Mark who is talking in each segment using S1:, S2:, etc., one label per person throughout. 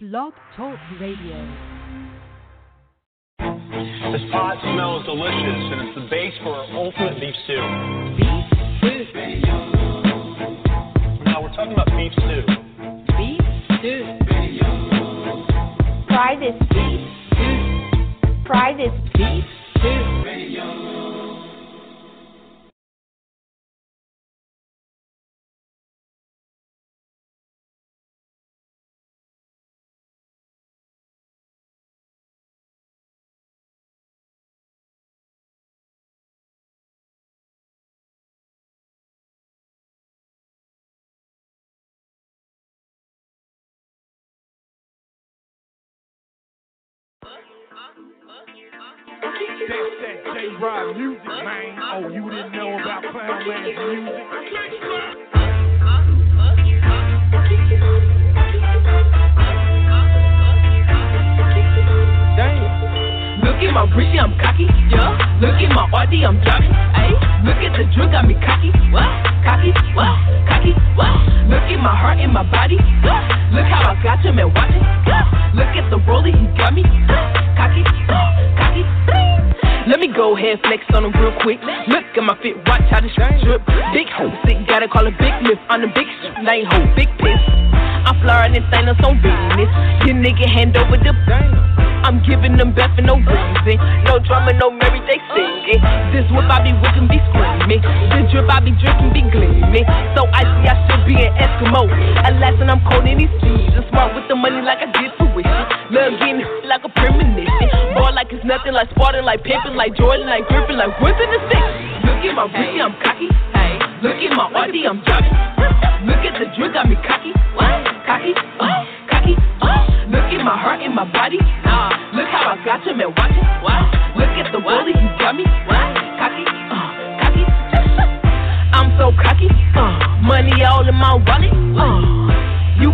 S1: Blog Talk Radio.
S2: This pot smells delicious, and it's the base for our ultimate beef stew.
S1: Beef stew.
S2: Now we're talking about beef stew.
S1: Beef stew.
S3: Try this beef. Try this beef.
S4: That's that J Rod music, man. Oh, you didn't know about Clown Man's music?
S5: At my britchy, I'm cocky. Yeah. Look at my RD, I'm driving. Ayy. Look at the drink, got me cocky. What? Cocky? What? Cocky? What? Look at my heart and my body. Yeah. Look how I got him and watch it. Yeah. Look at the roller he got me. Cocky? Cocky? Let me go ahead flex on him real quick. Look at my fit, watch how this drip. Big hoe, sick, gotta call it big lift on the big strip. Night hoe, big piss. I'm flying this thing that's on business. Your nigga hand over the I'm giving them best for no reason. No drama, no Mary, they singing. This whip I be whipping, be screaming. The drip I be drinking, be gleaming. So icy, I should be an Eskimo. Alas, and I'm cold in these seasons. Smart with the money like I did tuition. Love getting like a premonition. Ball like it's nothing, like Spartan, like Pimpin', like Jordan, like Griffin, like whipping the stick. Look at my booty, I'm cocky. Hey, look at my RD, I'm driving. Look at the drink, got me cocky. What? Cocky? Cocky? Oh. At my heart in my body. Nah, look how I got him and watch it. What? Look at the bully, he got me. What? Cocky? Uh, cocky? I'm so cocky. Uh, money all in my wallet. Uh, you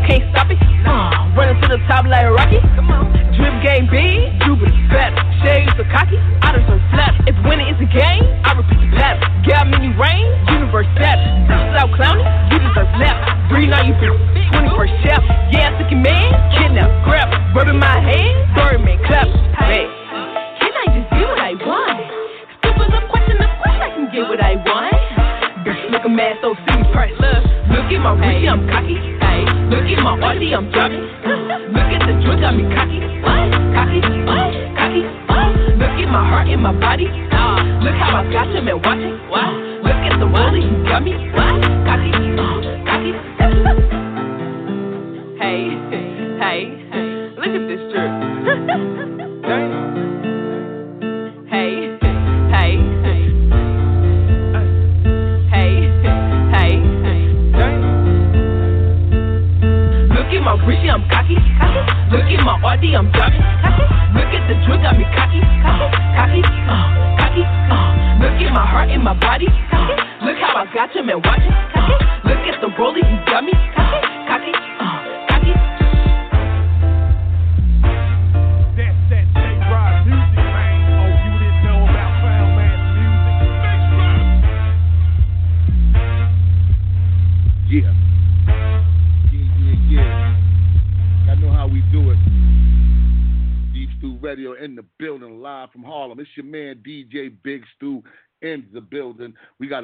S5: can't stop it. Uh, running to the top like Rocky. Come on. Drip game big, Jupiter better. Shades are cocky, I done so flat. If winning is a game, I repeat the pattern. Got many rain, universe set. Stop clowning, you deserve left. Breathe on you, bitch. 21st chef. Yeah, I took your man, kidnap, grab, rubbing my hand, Birdman clap. Hey, can I just get what I want? Stupid the question, of course I can get what I want. Bitch, look a mad, so see price. Look, look at my Richie, I'm cocky. Hey, look at my RD, I'm driving. Look at the drink, got me cocky. Cocky? Cocky? Look at my heart and my body. Look how I got him and watch it. Look at the wallet, he got me. Cocky? Uh, cocky? RD, I'm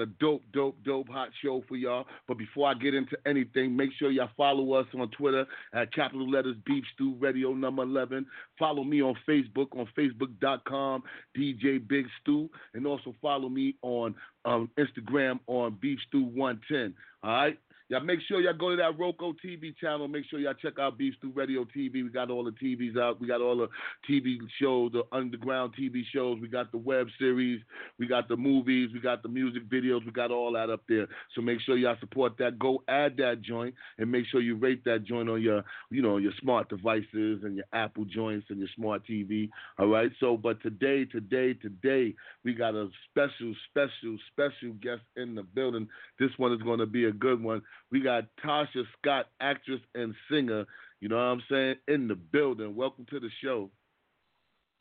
S6: a dope, dope, dope hot show for y'all. But before I get into anything, make sure y'all follow us on Twitter at capital letters Beef Stew Radio number 11. Follow me on Facebook on Facebook.com DJ Big Stew. And also follow me on um, Instagram on Beef Stew 110. All right? Y'all make sure y'all go to that Roku TV channel. Make sure y'all check out Beef Stew Radio TV. We got all the TVs out. We got all the TV shows, the underground TV shows. We got the web series. We got the movies. We got the music videos. We got all that up there. So make sure y'all support that. Go add that joint and make sure you rate that joint on your, you know, your smart devices and your Apple joints and your smart TV. All right. So, but today, today, today, we got a special, special, special guest in the building. This one is going to be a good one. We got Tasha Scott, actress and singer. You know what I'm saying? In the building. Welcome to the show.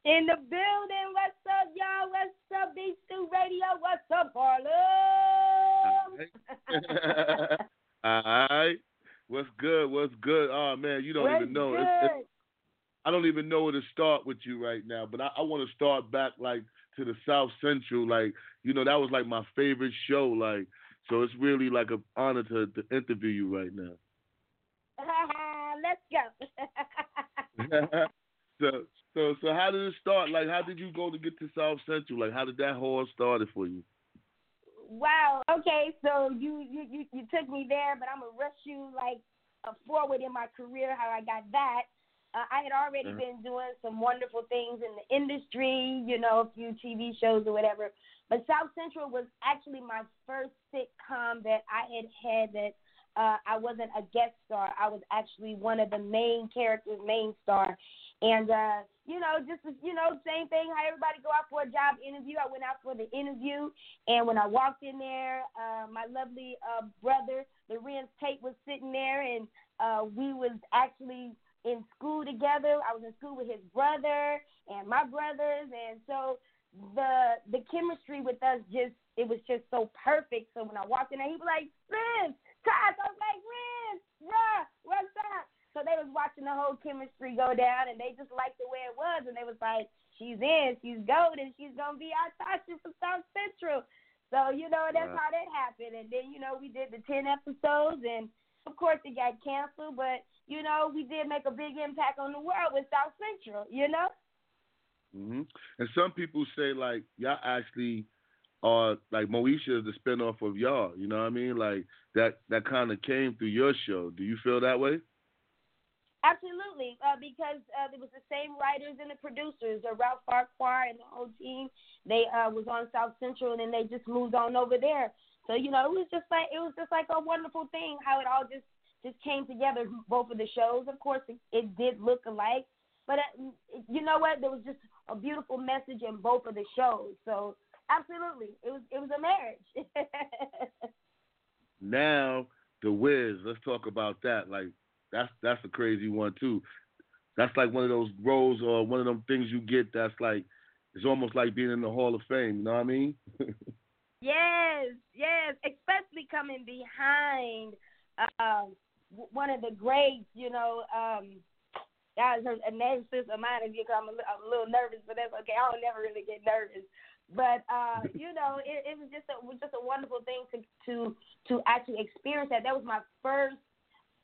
S3: In the building. What's up, y'all? What's up, Beef Stew Radio? What's up, Harlem?
S6: All right. What's good? What's good? Oh man, you don't
S3: What's
S6: even know.
S3: good?
S6: It's, it's, I don't even know where to start with you right now, but I, I want to start back like to the South Central. Like, you know, that was like my favorite show. Like, so it's really like an honor to, to interview you right now.
S3: Let's go.
S6: so, so, so, how did it start? Like, how did you go to get to South Central? Like, how did that whole started for you?
S3: wow. Okay, so you, you you you took me there, but I'm gonna rush you like uh, forward in my career. How I got that. Uh, I had already
S6: Uh-huh.
S3: been doing some wonderful things in the industry, you know, a few TV shows or whatever. But South Central was actually my first sitcom that I had had that uh, I wasn't a guest star. I was actually one of the main characters, main star. And uh, you know, just you know, same thing. How everybody go out for a job interview. I went out for the interview, and when I walked in there, uh, my lovely uh, brother, Larenz Tate, was sitting there, and uh, we was actually in school together. I was in school with his brother and my brothers, and so the the chemistry with us just it was just so perfect. So when I walked in there, he was like, "Riz, Todd," I was like, "Riz, bruh, what's up?" So they was watching the whole chemistry go down, and they just liked the way it was, and they was like, "She's in, she's golden, she's gonna be our Tasha from South Central." So you know that's
S6: Wow.
S3: how that happened, and then you know we did the ten episodes, and of course it got canceled, but you know we did make a big impact on the world with South Central. You know.
S6: hmm And some people say like y'all actually are like Moesha is the spinoff of y'all. You know what I mean? Like that that kind of came through your show. Do you feel that way?
S3: Absolutely, uh, because uh, it was the same writers and the producers, uh, Ralph Farquhar and the whole team. They uh, was on South Central, and then they just moved on over there. So you know, it was just like it was just like a wonderful thing how it all just just came together. Both of the shows, of course, it, it did look alike, but uh, you know what? There was just a beautiful message in both of the shows. So absolutely, it was it was a marriage.
S6: Now the Wiz. Let's talk about that. Like that's that's a crazy one too. That's like one of those roles or one of them things you get. That's like it's almost like being in the Hall of Fame. You know what I mean?
S3: Yes, yes, especially coming behind um, one of the greats, you know. Um, was her, a name of mine. You come, I'm a, I'm a little nervous, but that's okay. I don't never really get nervous. But uh, you know, it, it was just a was just a wonderful thing to to to actually experience that. That was my first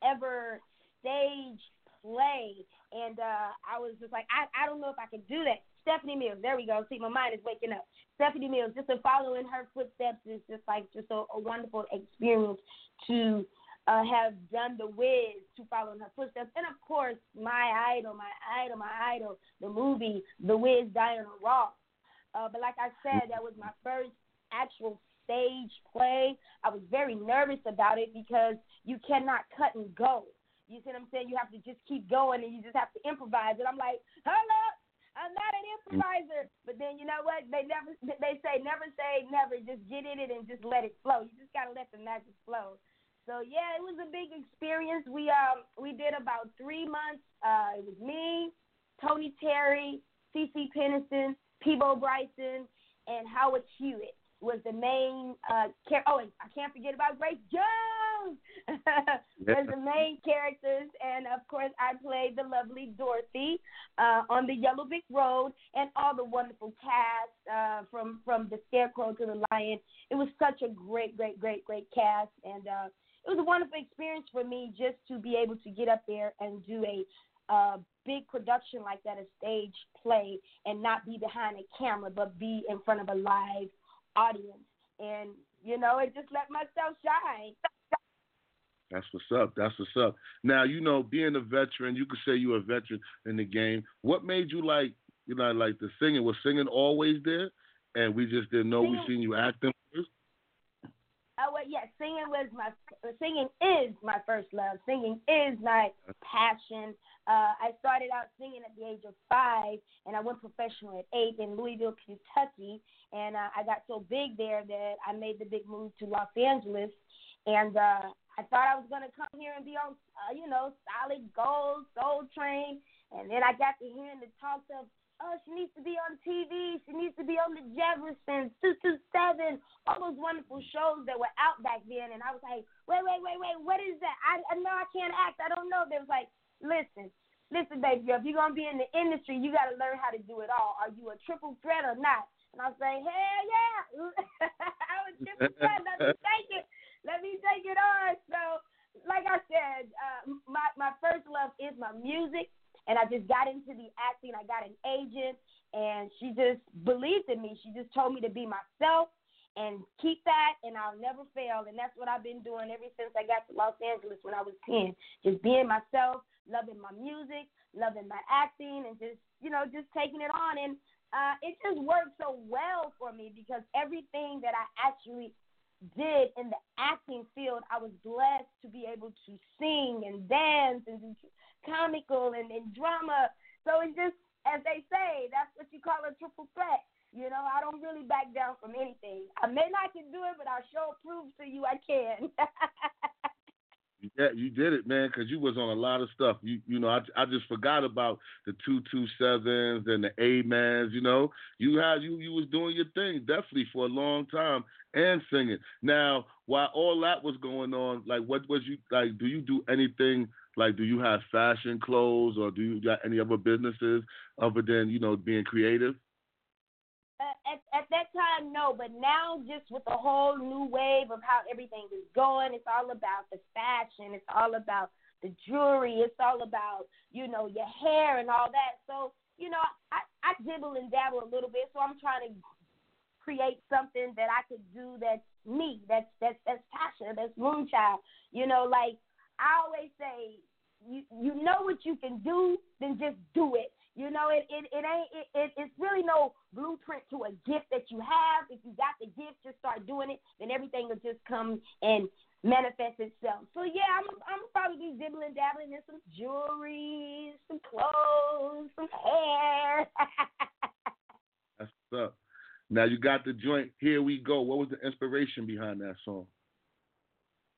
S3: ever stage play, and uh, I was just like, I I don't know if I can do that. Stephanie Mills, there we go. See, my mind is waking up. Stephanie Mills, just to follow in her footsteps is just like just a, a wonderful experience to uh, have done the Wiz to follow in her footsteps, and of course, my idol, my idol, my idol, the movie The Wiz, Diana Ross. Uh, but like I said, that was my first actual stage play. I was very nervous about it because you cannot cut and go. You see what I'm saying? You have to just keep going, and you just have to improvise. And I'm like, up. I'm not an improviser, but then you know what? They never they say never say never. Just get in it and just let it flow. You just gotta let the magic flow. So yeah, it was a big experience. We um we did about three months. Uh, it was me, Tony Terry, CeCe Peniston, Peabo Bryson, and Howard Hewitt was the main uh char- oh and I can't forget about Grace Jones was the main characters and of course I played the lovely Dorothy uh on the Yellow Brick Road and all the wonderful cast uh from from the Scarecrow to the Lion. It was such a great great great great cast and uh it was a wonderful experience for me just to be able to get up there and do a uh, big production like that, a stage play, and not be behind a camera, but be in front of a live audience. And, you know, it just let myself shine.
S6: That's what's up. That's what's up. Now, you know, being a veteran, you could say you're a veteran in the game. What made you like, you know, like the singing? Was singing always there, and we just didn't know we seen you acting? First?
S3: Oh well, yeah, singing was my singing is my first love. Singing is my passion. Uh, I started out singing at the age of five, and I went professional at eight in Louisville, Kentucky. And uh, I got so big there that I made the big move to Los Angeles. And uh, I thought I was gonna come here and be on, uh, you know, Solid Gold, Soul Train. And then I got to hearing the talks of, oh, she needs to be on TV, she needs to be on the Jeffersons, two two seven, all those wonderful shows that were out back then. And I was like, wait, wait, wait, wait, what is that? I, I know I can't act. I don't know. They was like, listen, listen, baby if you're gonna be in the industry, you got to learn how to do it all. Are you a triple threat or not? And I was like, hell yeah, I'm a triple threat. Take it. Let me take it on. So, like I said, uh, my my first love is my music, and I just got into the acting. I got an agent, and she just believed in me. She just told me to be myself and keep that, and I'll never fail. And that's what I've been doing ever since I got to Los Angeles when I was ten. Just being myself, loving my music, loving my acting, and just you know just taking it on. And uh, it just worked so well for me because everything that I actually did in the acting field, I was blessed to be able to sing and dance and do comical and, and drama. So it's just, as they say, that's what you call a triple threat. You know, I don't really back down from anything. I may not can do it, but I'll sure prove to you I can.
S6: Yeah, you did it, man, because you was on a lot of stuff. You you know, I I just forgot about the two two sevens and the Amens. You know, you had you you was doing your thing definitely for a long time and singing. Now, while all that was going on, like what was you like? Do you do anything? Like, do you have fashion clothes, or do you got any other businesses other than you know being creative?
S3: At, at that time, no, but now just with the whole new wave of how everything is going, it's all about the fashion, it's all about the jewelry, it's all about you know your hair and all that. So you know, I I dibble and dabble a little bit, so I'm trying to create something that I could do that's me, that's that's that's Tasha, that's Moonchild. You know, like I always say, you you know what you can do, then just do it. You know, it it, it ain't it, it it's really no blueprint to a gift that you have. If you got the gift, just start doing it, then everything will just come and manifest itself. So yeah, I'm I'm probably be dibbling dabbling in some jewelry, some clothes, some hair.
S6: That's what's up. Now you got the joint. Here we go. What was the inspiration behind that song?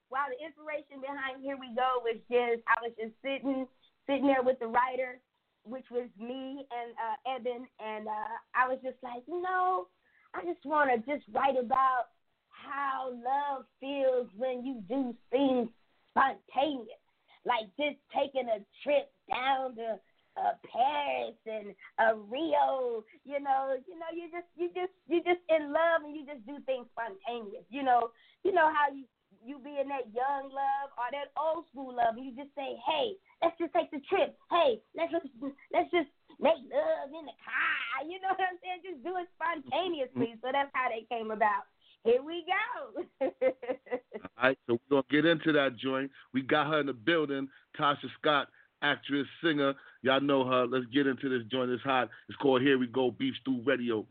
S3: Wow, the inspiration behind Here We Go was just I was just sitting sitting there with the writer which was me and uh, Eben, and uh, I was just like, you know, I just want to just write about how love feels when you do things spontaneous, like just taking a trip down to uh, Paris and uh, Rio. You know, you know, you just you just you just in love and you just do things spontaneous. You know, you know how you you be in that young love or that old school love, and you just say, "Hey, let's just take the trip. Hey, let's just let's just make love in the car." You know what I'm saying? Just do it spontaneously. Mm-hmm. So that's how they came about. Here we go.
S6: All right, so we're gonna get into that joint. We got her in the building. Tasha Scott, actress, singer. Y'all know her. Let's get into this joint. It's hot. It's called Here We Go Beef Stew Radio.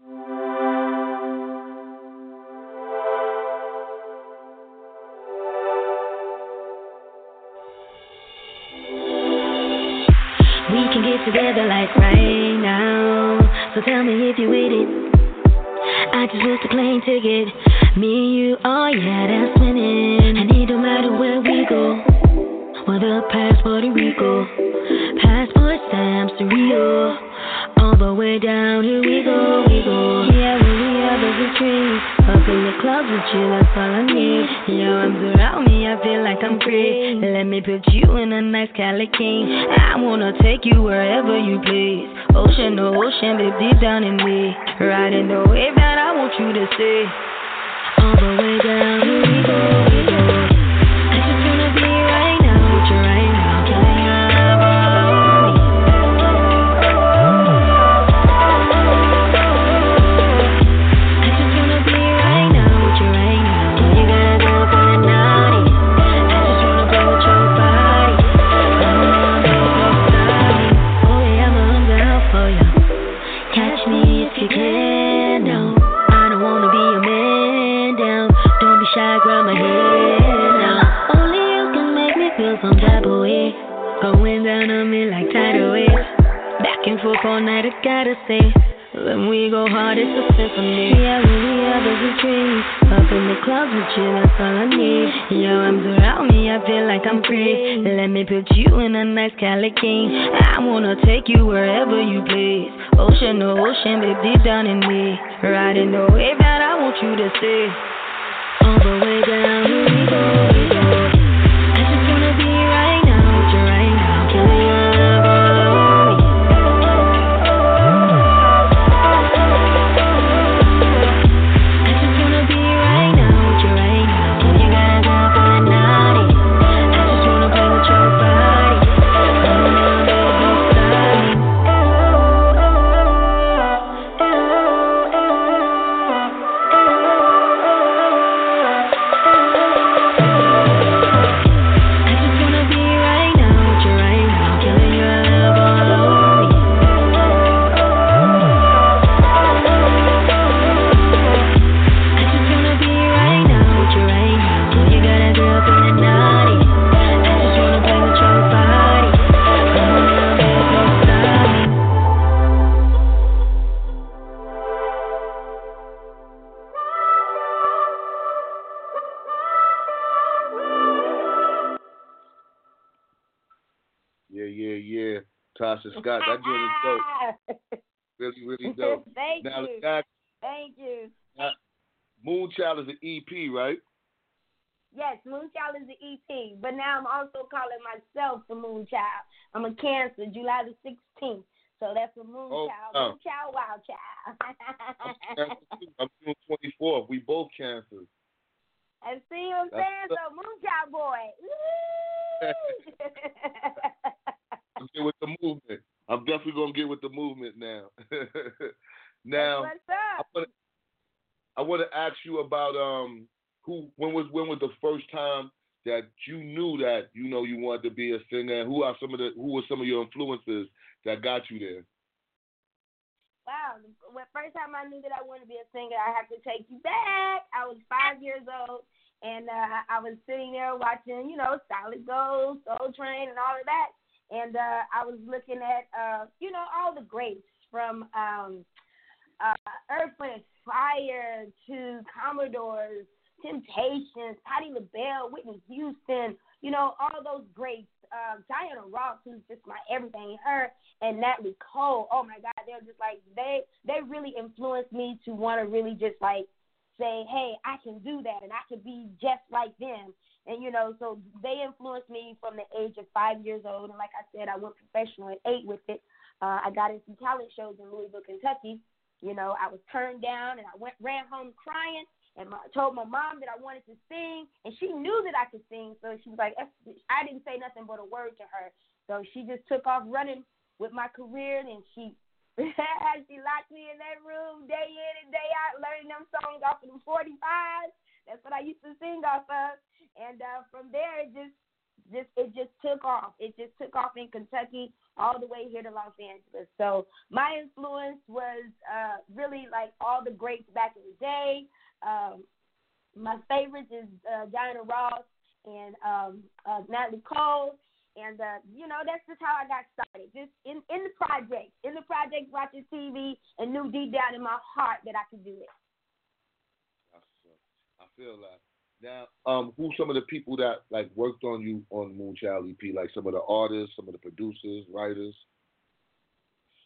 S7: So tell me if you with it. I just booked a plane ticket. Me you, oh yeah, that's winning. And it don't matter where we go. Whether past Puerto Rico, passport stamps to Rio, all the way down. Here we go, we go. Yeah, we have a dream. Up in the clubs with you, that's all I need. Your arms around me, I feel like I'm free. Let me put you in a nice Cali king. I wanna take you wherever you please. Ocean to ocean, babe, deep down in me. Riding the wave that I want you to see. All the way down, here we go,
S6: Moonchild is an EP, right?
S3: Yes, Moonchild is an EP, but now I'm also calling myself the Moonchild. I'm a Cancer, July the 16th. So that's the Moonchild.
S6: Oh, wow.
S3: Moonchild, Wild Child.
S6: I'm June 24th. We both cancers.
S3: and see what I'm
S6: That's
S3: saying? So Moonchild boy.
S6: I'm get with the movement. I'm definitely gonna get with the movement now. now,
S3: What's
S6: I
S3: up?
S6: want I want to ask you about um who when was when was the first time that you knew that you know you wanted to be a singer? And who are some of the who were some of your influences that got you there?
S3: Wow, the first time I knew that I wanted to be a singer, I have to take you back. I was five years old, and uh, I was sitting there watching, you know, Solid Gold, Soul Train, and all of that. And uh, I was looking at, uh, you know, all the greats from um, uh, Earth, Wind, Fire to Commodores, Temptations, Patti LaBelle, Whitney Houston, you know, all those greats. Uh, Diana Ross, who's just my everything, her and Natalie Cole. Oh my God, they're just like they they really influenced me to want to really just like say, hey, I can do that and I can be just like them. And you know, so they influenced me from the age of five years old. And like I said, I went professional at eight with it. Uh, I got into talent shows in Louisville, Kentucky. You know, I was turned down and I went ran home crying and my, told my mom that I wanted to sing, and she knew that I could sing. So she was like, I didn't say nothing but a word to her. So she just took off running with my career, and she she locked me in that room day in and day out, learning them songs off of the 45. That's what I used to sing off of, and uh, from there it just just it just took off. It just took off in Kentucky all the way here to Los Angeles. So my influence was uh, really like all the greats back in the day. Um, my favorites is uh, Diana Ross and um, uh, Natalie Cole. And uh, you know that's just how I got started, just in in the project, in the project, watching TV, and knew deep down in my heart that I could do it.
S6: I feel that. Now, um, who some of the people that like worked on you on Moonchild EP? Like some of the artists, some of the producers, writers.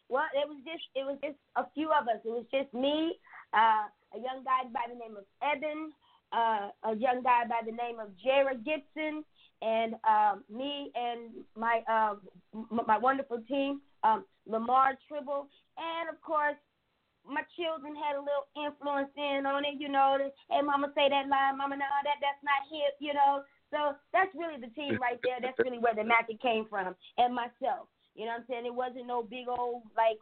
S3: Well, it was just it was just a few of us. It was just me, uh, a young guy by the name of Eben, uh, a young guy by the name of Jared Gibson, and um, me and my uh, m- my wonderful team, um, Lamar Tribble, and of course my children had a little influence in on it. You know, hey, mama, say that line, mama, no, that that's not hip. You know, so that's really the team right there. That's really where the magic came from, and myself. You know what I'm saying? It wasn't no big old like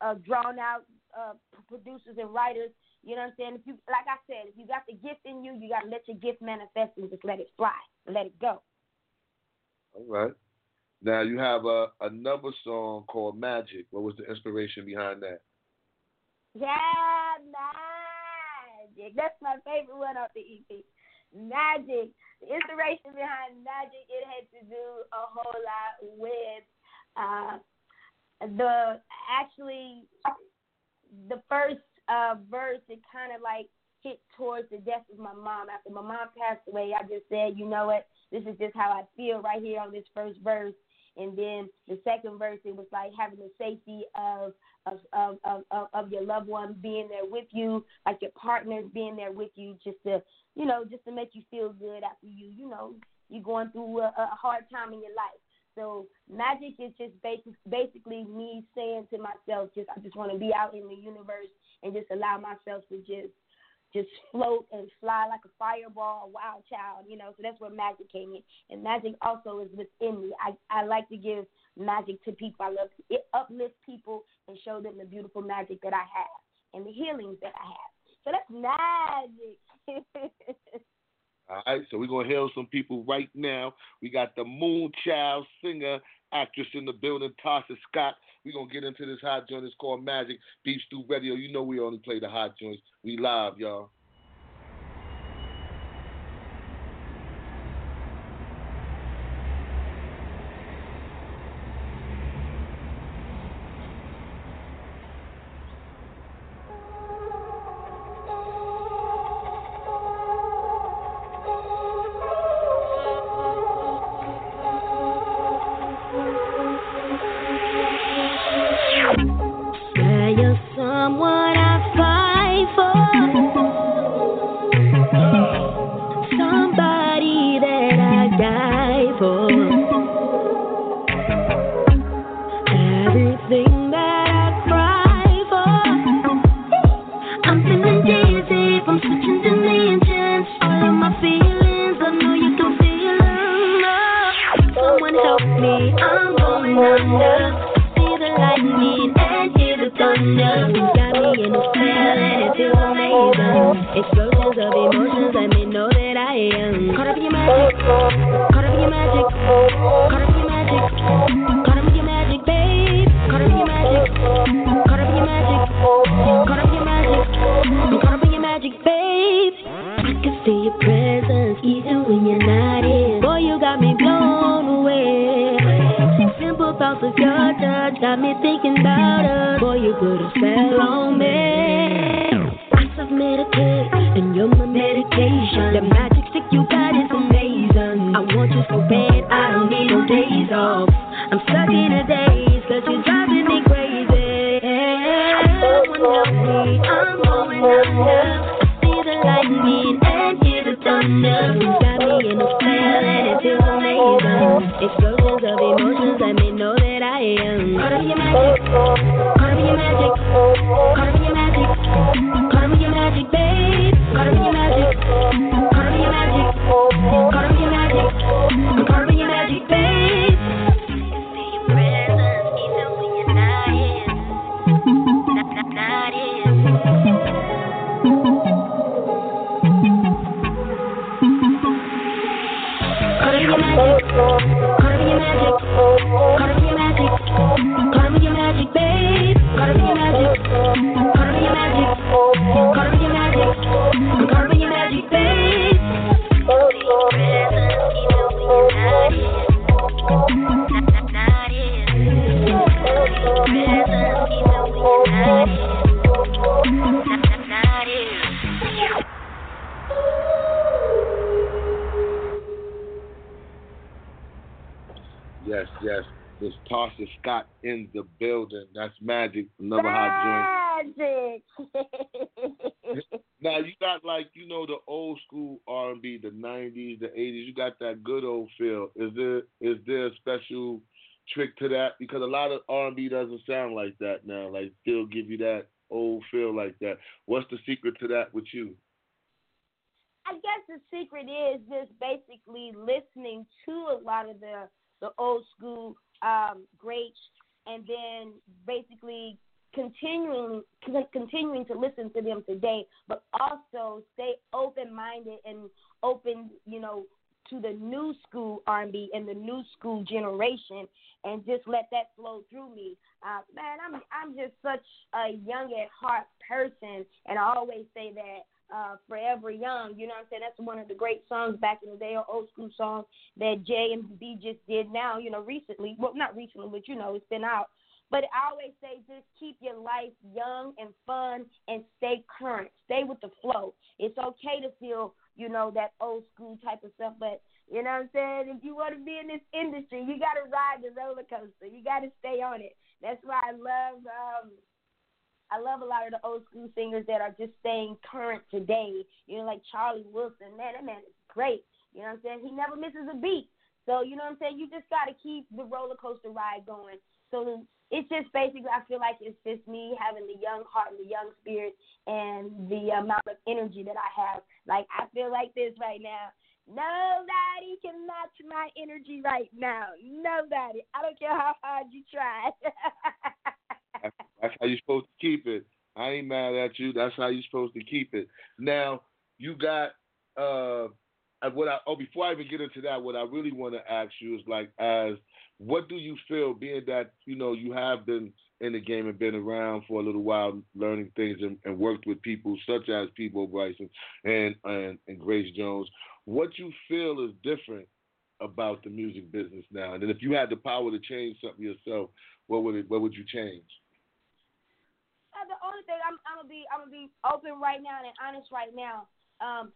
S3: uh, drawn out uh, producers and writers. You know what I'm saying? If you, like I said, if you got the gift in you, you got to let your gift manifest and just let it fly, let it go.
S6: All right. Now you have a another song called Magic. What was the inspiration behind that?
S3: Yeah, magic. That's my favorite one off the EP. Magic. The inspiration behind magic, it had to do a whole lot with Uh, the actually the first uh, verse it kind of like hit towards the death of my mom. After my mom passed away, I just said, you know what, this is just how I feel right here on this first verse. And then the second verse, it was like having the safety of of of of, of, your loved one being there with you, like your partners being there with you, just to you know, just to make you feel good after you, you know, you're going through a, a hard time in your life. So magic is just basic, basically me saying to myself, just I just want to be out in the universe and just allow myself to just just float and fly like a fireball, a wild child, you know. So that's where magic came in, and magic also is within me. I I like to give magic to people. I love it uplift people and show them the beautiful magic that I have and the healings that I have. So that's magic.
S6: All right, so we're gonna hail some people right now. We got the Moonchild singer, actress in the building, Tasha Scott. We're gonna get into this hot joint. It's called Magic Beef Stew Radio. You know we only play the hot joints. We live, y'all.
S7: You got me in it feels amazing. Explosions of emotions let me know that I am caught up in your magic. Caught up in your magic. Caught up in your magic. Caught up in your magic, babe. Caught up in your magic. Caught up in your magic. Caught up in your magic, babe. I can feel your presence even when you're not here. Boy, you got me blown away. Simple thoughts of your touch got me thinking about us. You put a spell on me.
S3: Um, greats, and then basically continuing continuing to listen to them today, but also stay open minded and open, you know, to the new school R&B and the new school generation, and just let that flow through me. Uh, man, I'm I'm just such a young at heart person, and I always say that uh, Forever Young. You know what I'm saying? That's one of the great songs back in the day, or old school song that Jay and B just did now, you know, recently. Well, not recently, but you know, it's been out. But I always say just keep your life young and fun and stay current. Stay with the flow. It's okay to feel, you know, that old school type of stuff, but you know what I'm saying? If you want to be in this industry, you got to ride the roller coaster. You got to stay on it. That's why I love um I love a lot of the old school singers that are just staying current today. You know, like Charlie Wilson. Man, that man is great. You know what I'm saying? He never misses a beat. So, you know what I'm saying? You just got to keep the roller coaster ride going. So it's just basically, I feel like it's just me having the young heart and the young spirit and the amount of energy that I have. Like, I feel like this right now. Nobody can match my energy right now. Nobody. I don't care how hard you try.
S6: That's how you're supposed to keep it. I ain't mad at you. That's how you're supposed to keep it. Now you got uh, what I oh before I even get into that, what I really want to ask you is like, as what do you feel, being that you know you have been in the game and been around for a little while, learning things and, and worked with people such as Peabo Bryson and, and and Grace Jones. What you feel is different about the music business now, and then if you had the power to change something yourself, what would it? What would you change?
S3: Thing I'm, I'm gonna be I'm gonna be open right now and honest right now. Um,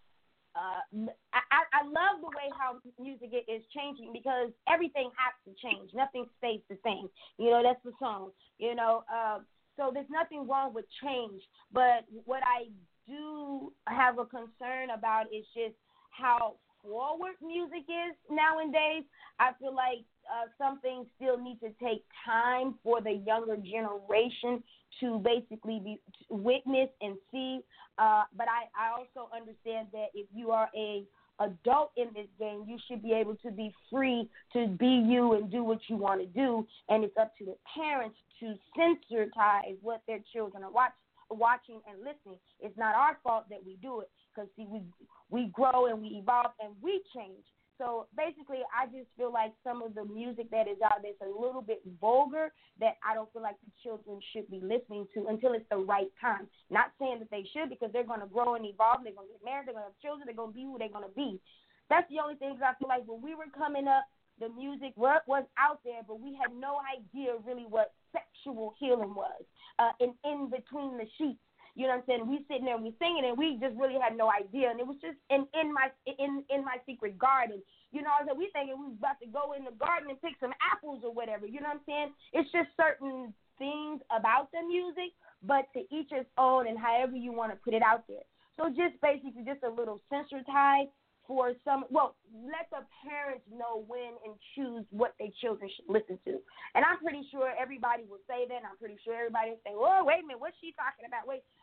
S3: uh, I, I love the way how music is changing because everything has to change. Nothing stays the same. You know, that's the song. You know, uh, so there's nothing wrong with change. But what I do have a concern about is just how forward music is nowadays. I feel like uh, some things still need to take time for the younger generation to basically be witness and see. Uh, but I, I also understand that if you are a adult in this game, you should be able to be free to be you and do what you want to do. And it's up to the parents to sensitize what their children are watch, watching and listening. It's not our fault that we do it because see, we we grow and we evolve and we change. So basically, I just feel like some of the music that is out there is a little bit vulgar that I don't feel like the children should be listening to until it's the right time. Not saying that they should because they're going to grow and evolve. They're going to get married. They're going to have children. They're going to be who they're going to be. That's the only thing I feel like when we were coming up, the music was out there, but we had no idea really what sexual healing was uh, in in between the sheets. You know what I'm saying? We sitting there, and we singing, and we just really had no idea. And it was just in in my in in my secret garden. You know, so we thinking we was about to go in the garden and pick some apples or whatever. You know what I'm saying? It's just certain things about the music, but to each his own, and however you want to put it out there. So just basically, just a little sensitized for some well let the parents know when and choose what their children should listen to and i'm pretty sure everybody will say that and i'm pretty sure everybody will say oh wait a minute what's she talking about wait I,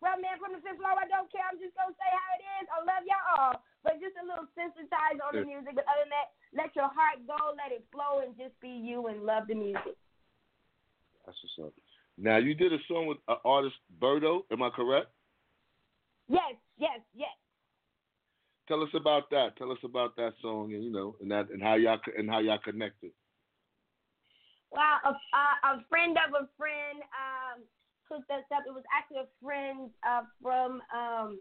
S3: well man from the fifth floor i don't care. I'm just gonna say how it is. I love y'all all, but just a little sensitized on the music. But other than that let your heart go. Let it flow and just be you and love the music.
S6: That's what's up. Now you did a song with uh, artist Birdo, am i correct?
S3: Yes yes yes.
S6: Tell us about that. Tell us about that song, and you know, and that, and how y'all and how y'all connected.
S3: Well, a, a, a friend of a friend um, hooked us up. It was actually a friend uh, from um,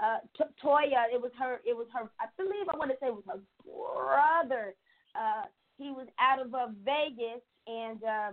S3: uh, Toya. It was her. It was her. I believe I want to say it was her brother. Uh, he was out of uh, Vegas, and um,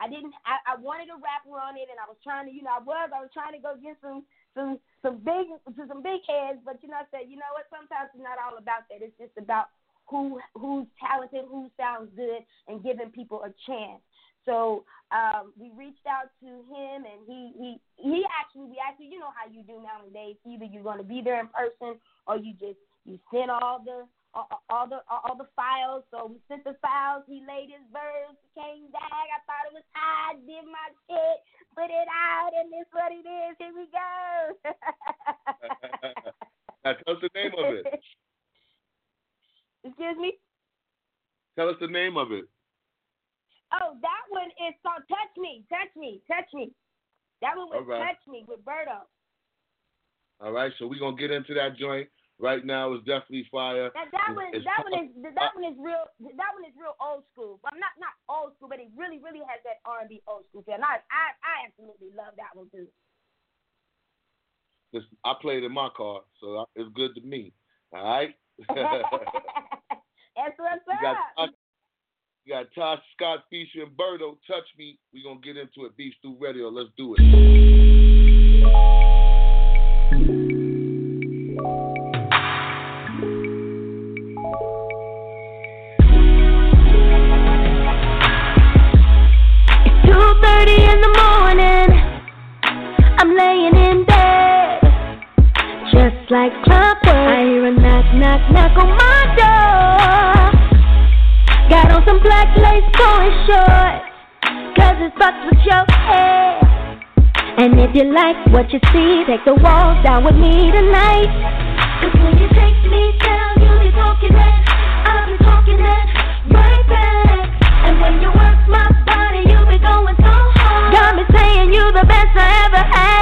S3: I didn't. I, I wanted a rapper on it, and I was trying to. You know, I was. I was trying to go get some some some big to some big heads, but you know, I said, you know what? Sometimes it's not all about that. It's just about who who's talented, who sounds good, and giving people a chance. So um, we reached out to him, and he he he actually we actually you know how you do nowadays. Either you're going to be there in person, or you just you send all the all, all the all the files. So we sent the files. He laid his verse, came back. I thought it was high. Did my shit, put it out, and this what it is. Here we go.
S6: now tell us the name of it.
S3: Excuse me.
S6: Tell us the name of it.
S3: Oh, that is called "Touch Me, Touch Me, Touch Me." That one was
S6: right.
S3: "Touch Me" with Birdo.
S6: All right, so we're gonna get into that joint right now It's definitely fire.
S3: That, that one,
S6: It's
S3: that one is that one is real. That one is real old school. Well, not not old school, but it really really has that R and B old school feel. And I, I I absolutely love that one too.
S6: Listen, I played in my car, so it's good to me. All right.
S3: That's what's up.
S6: You got Tosh Scott featuring Birdo. Touch me. We're going to get into it. Beef Stew Radio. Let's do it.
S7: Two thirty in the morning. I'm laying in bed, just like clockwork. I hear a knock, knock, knock on my door. Got on some black lace going short, cause it fucks with your head. And if you like what you see, take the walls down with me tonight. Cause when you take me down, you be talking that, I'll be talking that right back. And when you work my body, you be going so hard. Got me saying you the best I ever had.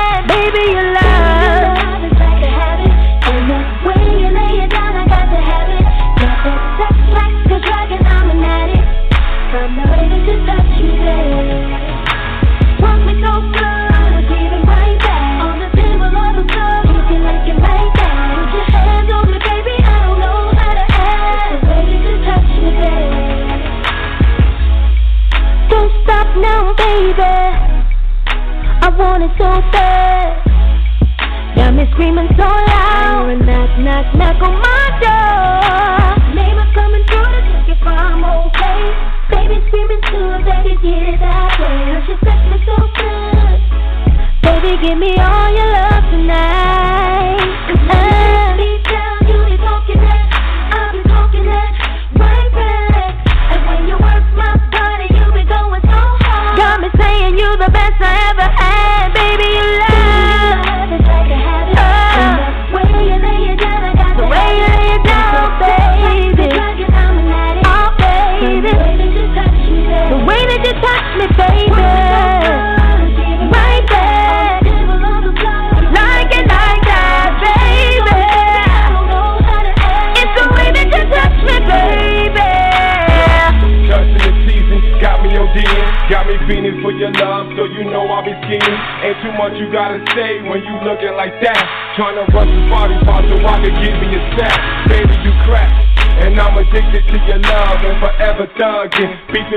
S7: So bad. Got me screaming so loud. And knock, knock, knock on my door. Neighbors coming through to check if I'm okay. Baby screaming too, baby, get it that way. Cause you touch me so good. Baby, give me all your love tonight.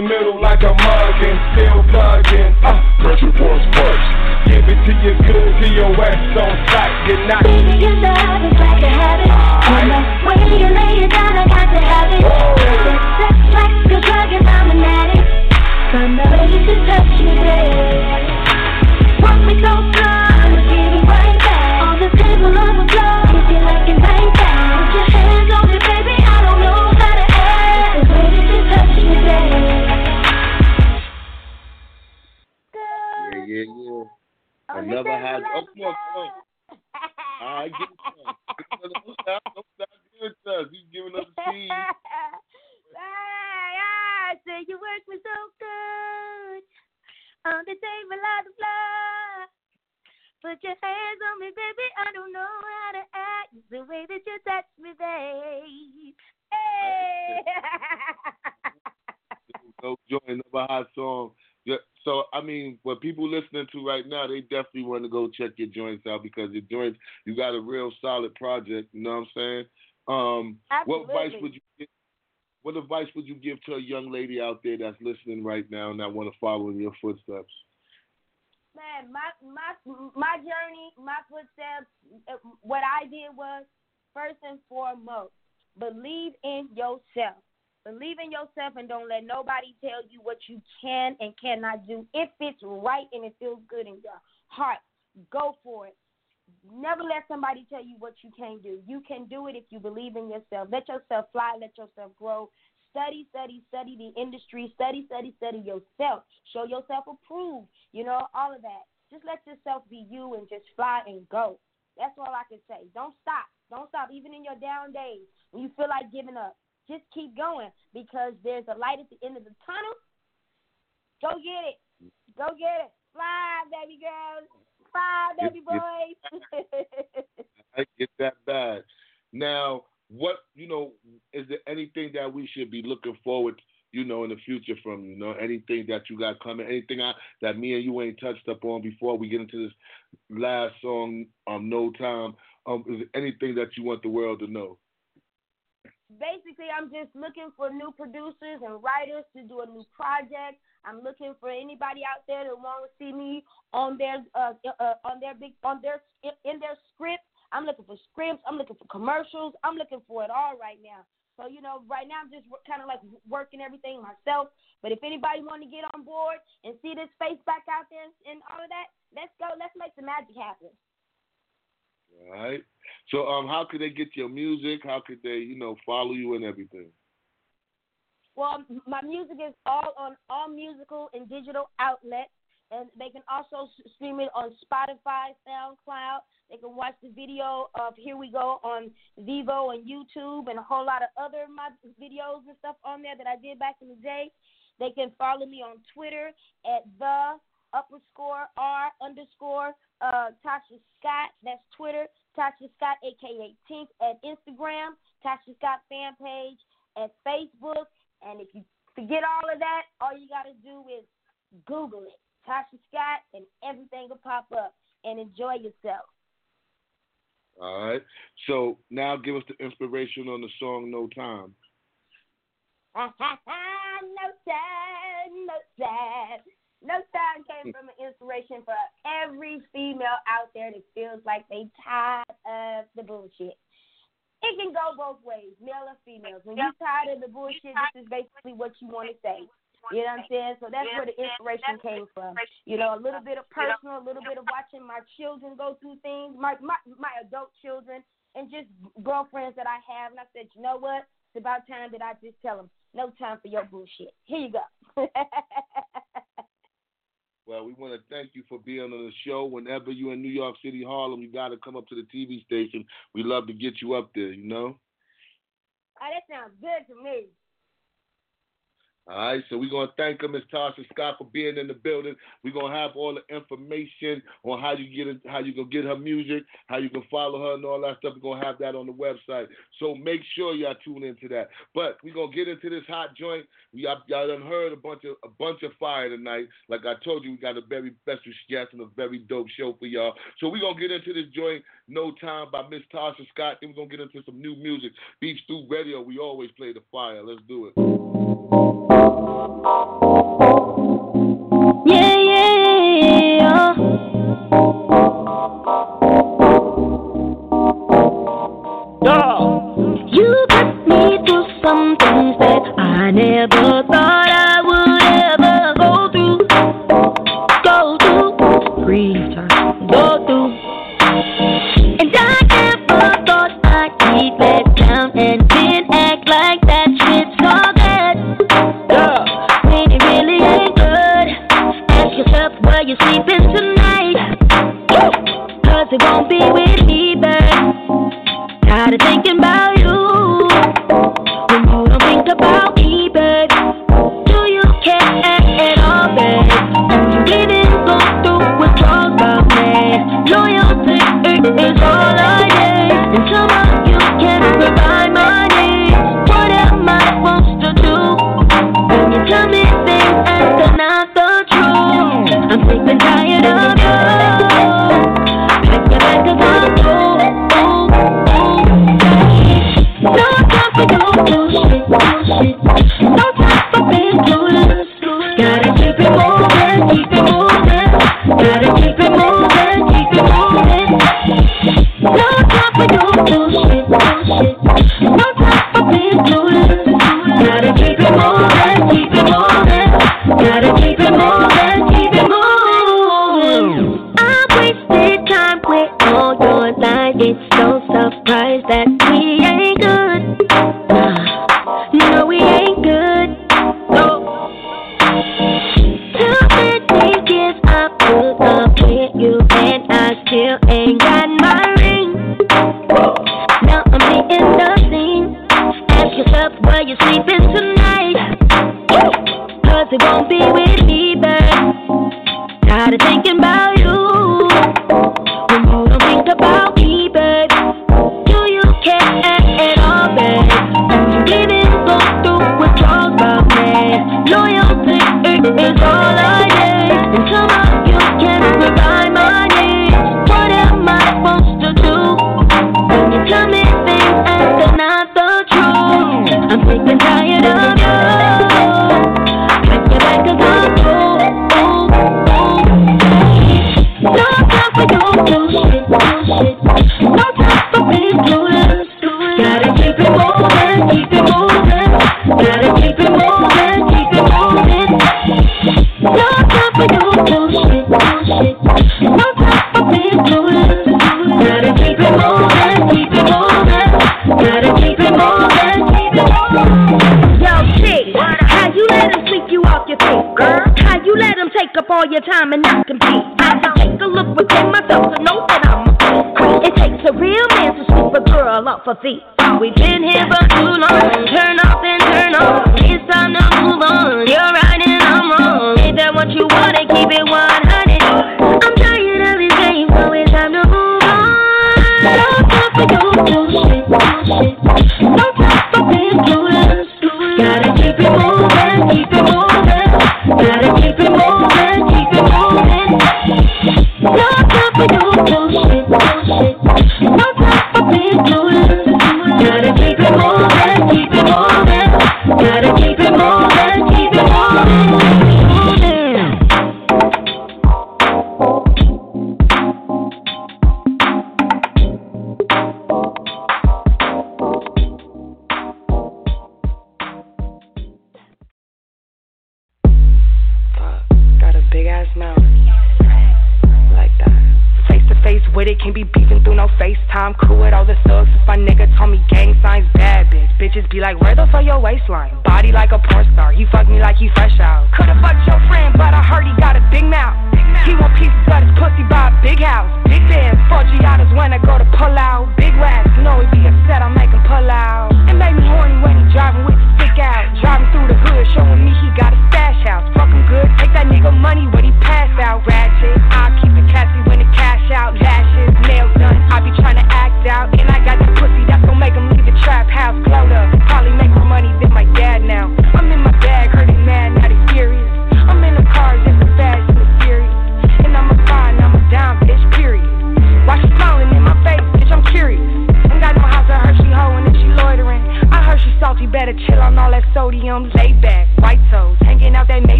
S8: Middle like a mugging,
S6: joints out because joints, you got a real solid project. You know what I'm saying? Um, what advice would you give? What advice would you give to a young lady out there that's listening right now and that want to follow in your footsteps?
S3: Man, my my my journey, my footsteps. uh, What I did was first and foremost, believe in yourself. Believe in yourself and don't let nobody tell you what you can and cannot do. If it's right and it feels good in your heart, go for it. Never let somebody tell you what you can't do. You can do it if you believe in yourself. Let yourself fly, let yourself grow. Study, study, study the industry. Study, study, study yourself. Show yourself approved. You know, all of that. Just let yourself be you and just fly and go. That's all I can say. Don't stop. Don't stop. Even in your down days, when you feel like giving up, just keep going because there's a light at the end of the tunnel. Go get it. Go get it. Fly, baby girls. Fly, baby boys.
S6: I get that bad. Now, what you know, is there anything that we should be looking forward, you know, in the future from you? know, anything that you got coming, anything I, that me and you ain't touched up on before we get into this last song, um, No Time. Um, is there anything that you want the world to know?
S3: Basically I'm just looking for new producers and writers to do a new project. I'm looking for anybody out there that want to see me on their uh, uh, on their big on their in their script. I'm looking for scripts. I'm looking for commercials. I'm looking for it all right now. So you know, right now I'm just kind of like working everything myself. But if anybody want to get on board and see this face back out there and all of that, let's go. Let's make the magic happen.
S6: All right. So, um, how could they get your music? How could they, you know, follow you and everything?
S3: Well, my music is all on all musical and digital outlets, and they can also stream it on Spotify, SoundCloud. They can watch the video of Here We Go on Vevo and YouTube, and a whole lot of other my videos and stuff on there that I did back in the day. They can follow me on Twitter at the upper score R underscore uh, Tasha Scott. That's Twitter. Tasha Scott, aka Tink, at Instagram. Tasha Scott fan page at Facebook. And if you forget all of that, all you got to do is Google it, Tasha Scott, and everything will pop up. And enjoy yourself.
S6: All right. So now give us the inspiration on the song No Time.
S3: no time, no time. No Time came from an inspiration for every female out there that feels like they tired of the bullshit. It can go both ways, male or female. When you're tired of the bullshit, this is basically what you want to say. You know what I'm saying? So that's where the inspiration came from. You know, a little bit of personal, a little bit of watching my children go through things, my my, my adult children, and just girlfriends that I have. And I said, you know what? It's about time that I just tell them, no time for your bullshit. Here you go.
S6: Well, we want to thank you for being on the show. Whenever you're in New York City, Harlem, you got to come up to the TV station. We love to get you up there, you know?
S3: Oh, that sounds good to me.
S6: All right, so we're gonna thank her, Miss Tasha Scott, for being in the building. We're gonna have all the information on how you get it, how you can get her music, how you can follow her, and all that stuff. We're gonna have that on the website. So make sure y'all tune into that. But we're gonna get into this hot joint. Y'all, y'all done heard a bunch of a bunch of fire tonight. Like I told you, we got a very special guest and a very dope show for y'all. So we're gonna get into this joint, No Time by Miss Tasha Scott. Then we're gonna get into some new music. Beef Stew Radio, we always play the fire. Let's do it.
S7: Thank you.
S9: bitches be like, where the fuck your waistline? Body like a porn star, he fucked me like he fresh out. Coulda fucked your friend, but I heard he got a big mouth. He want pieces of his pussy by a big house. Big bands, four Giottas when I go to pull out. Big racks, know he be upset, I make him pull out.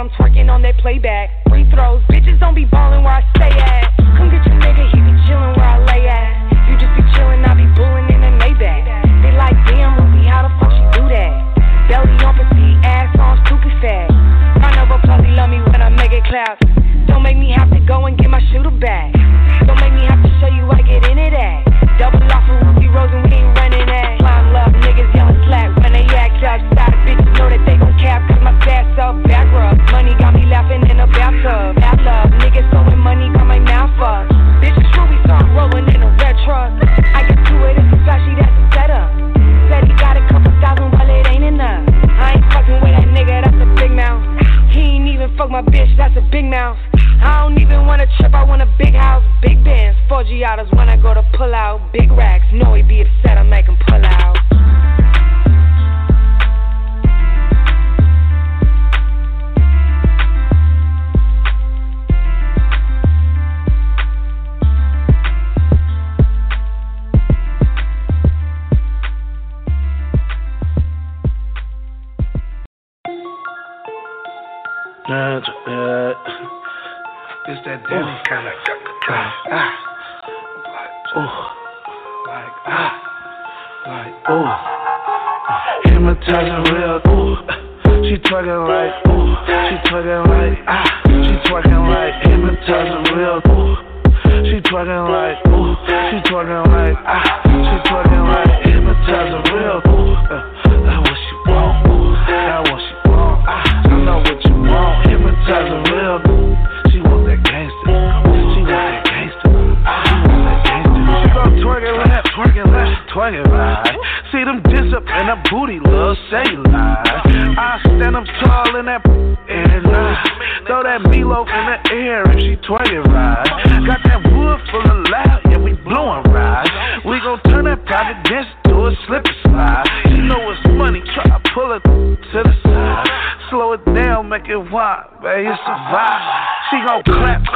S9: got them twerking on that playback. Free throws, bitches don't be balling while I Like
S10: Ooh, she twerking like Ah, she twerking like hypnotizing real. Ooh, uh, that's what she want. Ooh, that's what she want. Ah, I know what you want. hypnotizing real. Ooh, she want that gangster. She want that gangster. Ah, she want that gangster. She gon' twerking left, twerking left, twerking right. See them dips up in her booty, little sailor. Clap, clap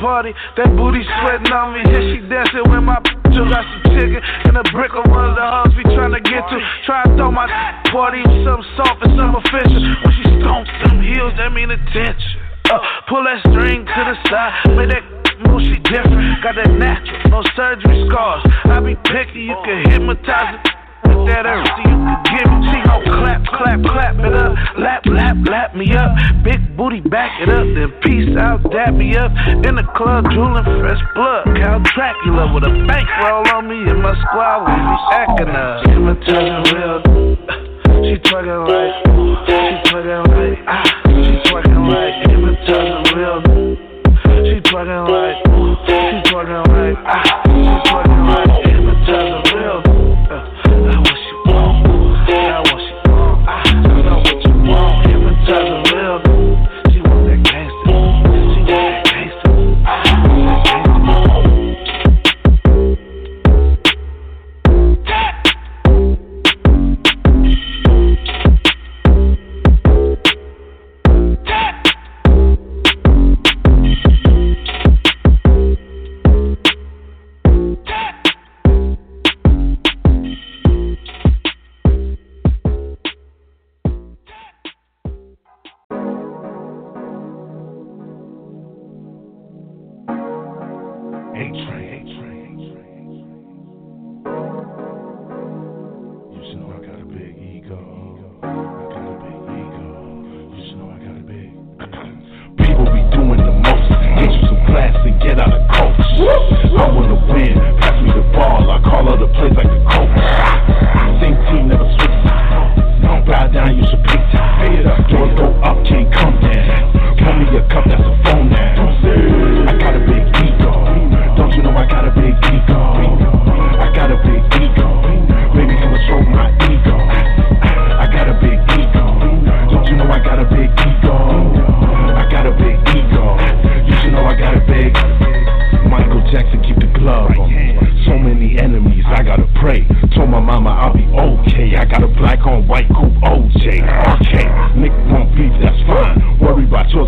S10: party, that booty sweating on me. Yeah, she dancing with my still got some chicken and a brick of one of the hoes we tryna get to. Try to throw my party with some soft and some official. When she stomps them heels, that mean attention. Uh, pull that string to the side, make that move, she different. Got that natural, no surgery scars. I be picky, you can hypnotize it. With that earth, so you can give me. She gon' clap, clap, clap it up. Lap, lap, lap me up. Big booty, back it up. Then peace out, dap me up. In the club, drooling fresh blood. Count Dracula with a bankroll on me and my squad. We be acting up. She Hypnotizing real. She twerking like, she twerking like, ah. She twerking like, hypnotizing real. She
S4: twerking like,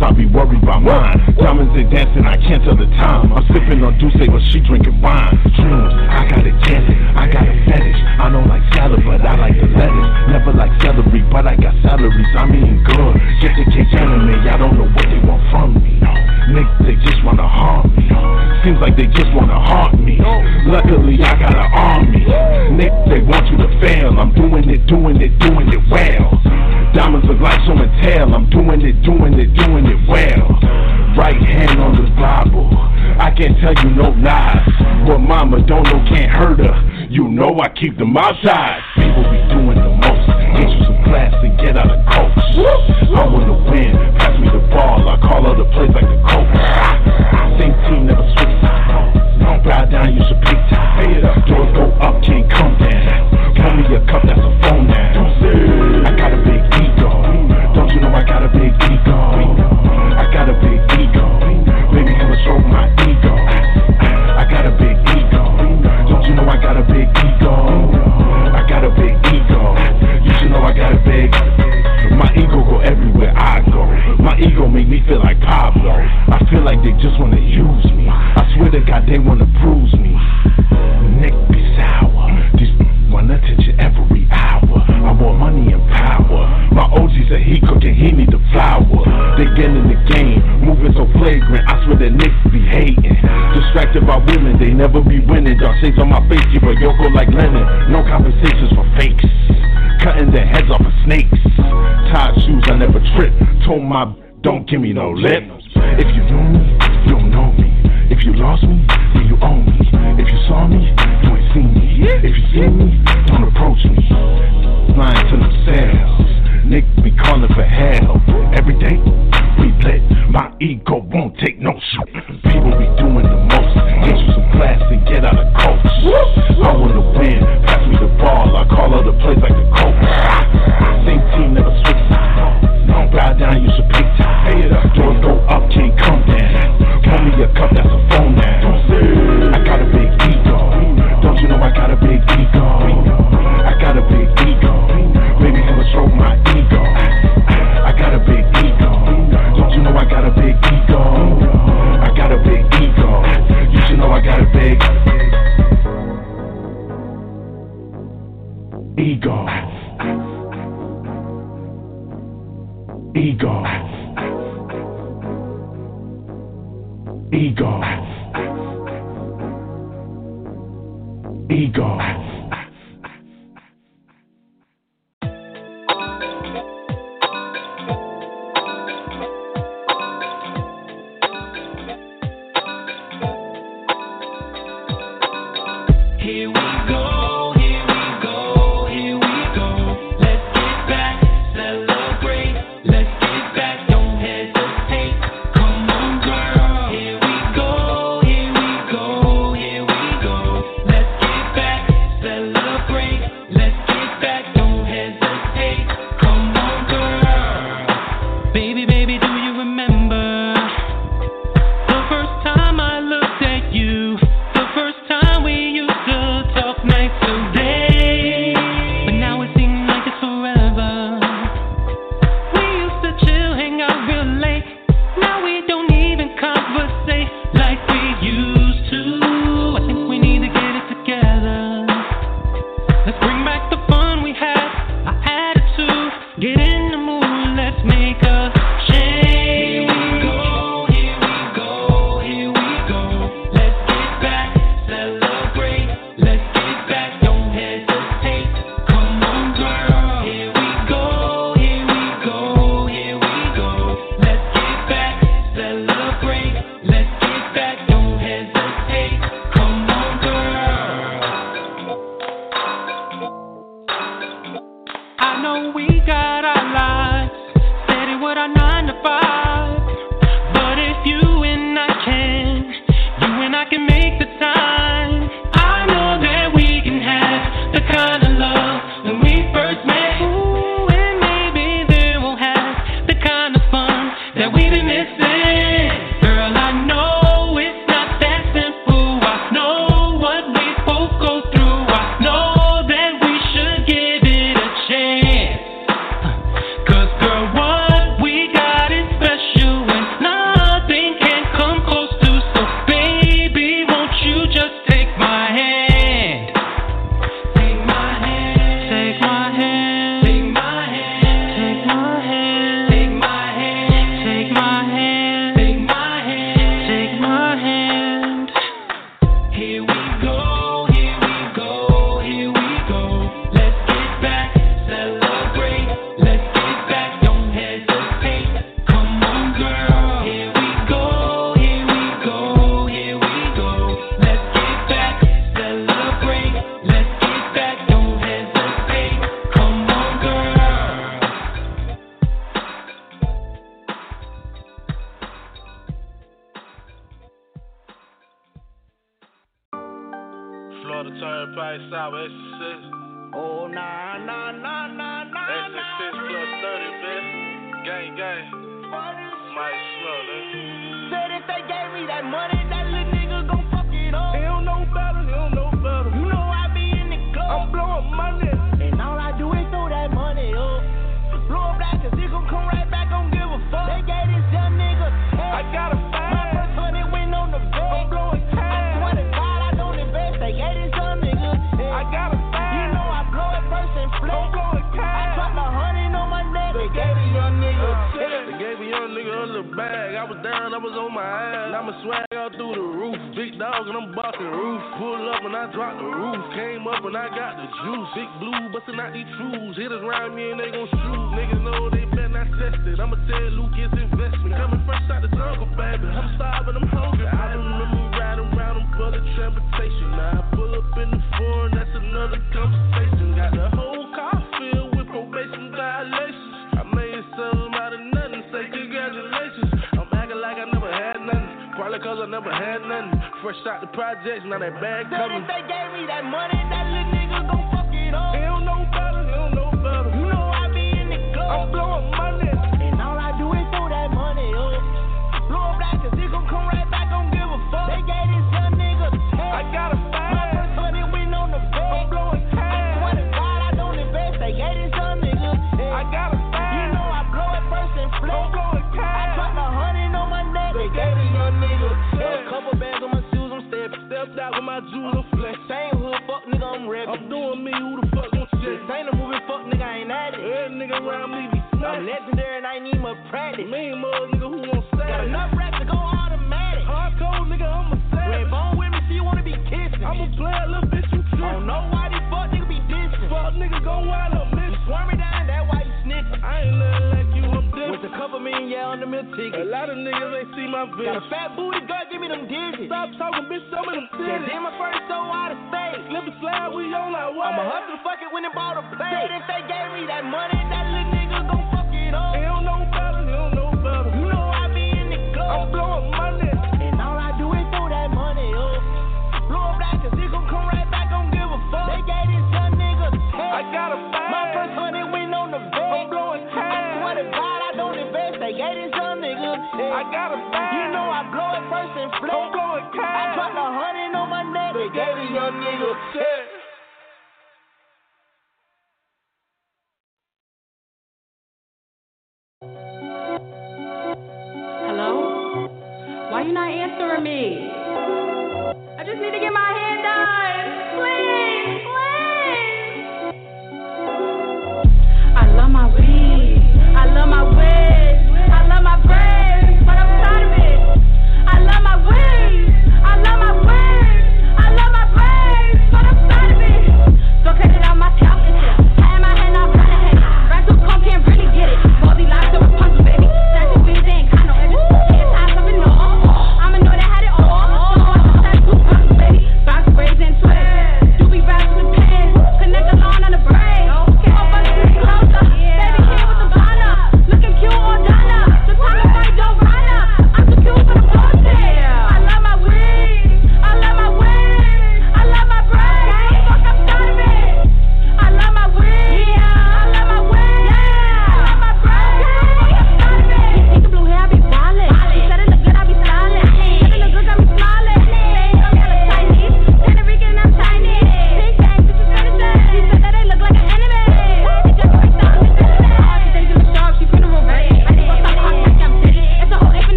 S4: Worry I'll be worried about mine. Diamonds they dancing, I can't tell the time. I'm sipping on Douce, but she drinking wine. Dreams, I gotta get it. I got a fetish. I don't like salad, but I like the lettuce. Never like celery, but I got salaries. I'm eating good. Get the cake anime, I don't know what they want from me. Nick, they just wanna harm me. Seems like they just wanna haunt me. Luckily, I got an army. Nick, they want you to fail. I'm doing it, doing it, doing it well. Diamonds look like on my tail. I'm doing it, doing it, doing it well. Right hand on the Bible. I can't tell you no lies. but mama don't know can't hurt her. You know I keep them outside. People be doing the most. Get you some class and get out of coach. I wanna win. Pass me the
S11: ball. I call other plays like the coach. Same team never switch sides. Bow down, you should pick. Doors go up, can't come down. Pour me a cup, that's
S12: feel like they just wanna use me. I swear to God, they wanna bruise me. Nick be sour. These want attention every hour. I want money and power. My
S13: OG
S12: said he cooking, he need the flower. They get in the game, moving so flagrant. I swear that niggas be hating. Distracted by women, they never be winning. Dark shades on my face, keep a
S14: yoko like Lennon. No compensations for fakes. Cutting their heads off of snakes. Tied shoes, I never trip. Told my don't give me no lip.
S5: If you knew me, you don't know
S14: me. If you lost me,
S5: then you own
S14: me.
S5: If you saw me, you
S14: ain't
S5: seen me. If you see me,
S14: don't approach me. Lying
S5: to themselves. Nick be calling for help. Every
S14: day, we lit.
S5: My ego won't take no shit. People be doing the
S14: most. Get
S5: you some class and
S1: get out of
S15: coach. I wanna win. Pass me the ball. I call other plays like the coach. Same team never switch. Don't bow down, you should
S12: pick Fuck that,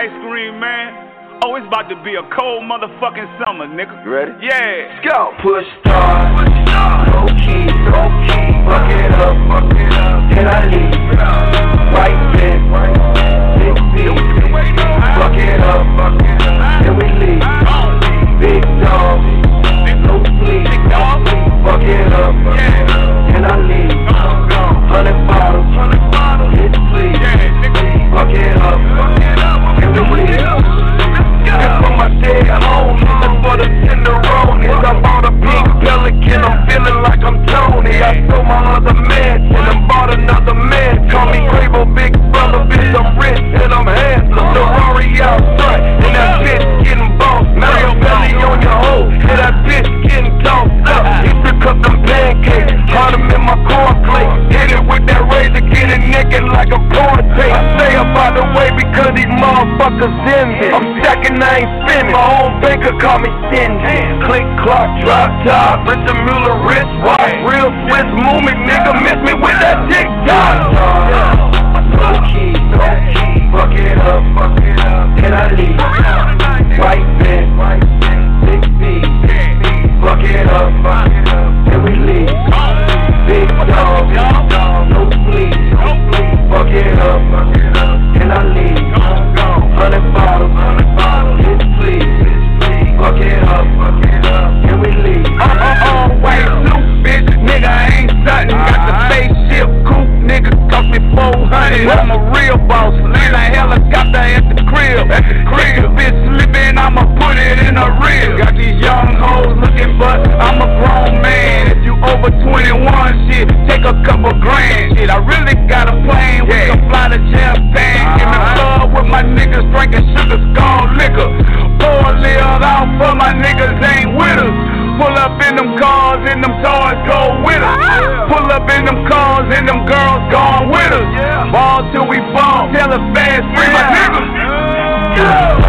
S12: ice cream man. Oh, it's about to be a cold motherfucking summer, nigga. You ready? Yeah. Let's go.
S16: Push start, no key, no key. Fuck it up, fuck it up. Can I leave? Right then, big B. Fuck it up, fuck it up. Can we leave? Big dog, no sleep. Fuck it up, fuck it up. Feeling like I'm Tony. I sold my other mansion and bought another man. Call me Quavo, big brother, bitch, I'm rich and I'm handsome. Ferrari out front, and that bitch getting bossed. Mario Belly on your hoe, and that bitch getting tossed up. He took up them pancakes, caught him in my cornflakes. Hit it with that razor, get it naked like a porn tape. I stay up out the way because these motherfuckers envy. I'm stacking, I ain't spinning. My own banker call me stingy. Click, clock, drop top, Richard Mille, wrist watch. Real Swiss movement, nigga, miss me with that tick tock. No key, no key. Fuck it up, fuck it up. Can I leave? Right then, big B. Fuck it up, fuck 400. I'm a real boss, land a helicopter at the crib. At the crib, bitch slippin', I'ma put it in a rib. Got these young hoes looking, but I'm a grown man. If you over 21, shit, take a couple grand. Shit, I really got a plane, we can fly to Japan. Give me love with my niggas drinking sugar skull liquor. Pour little out for my niggas ain't with us. Pull up in them cars and them toys go with us. Ah! Pull up in them cars and them girls gone with us. Ball till we fall. Tell us fast, free my niggas. No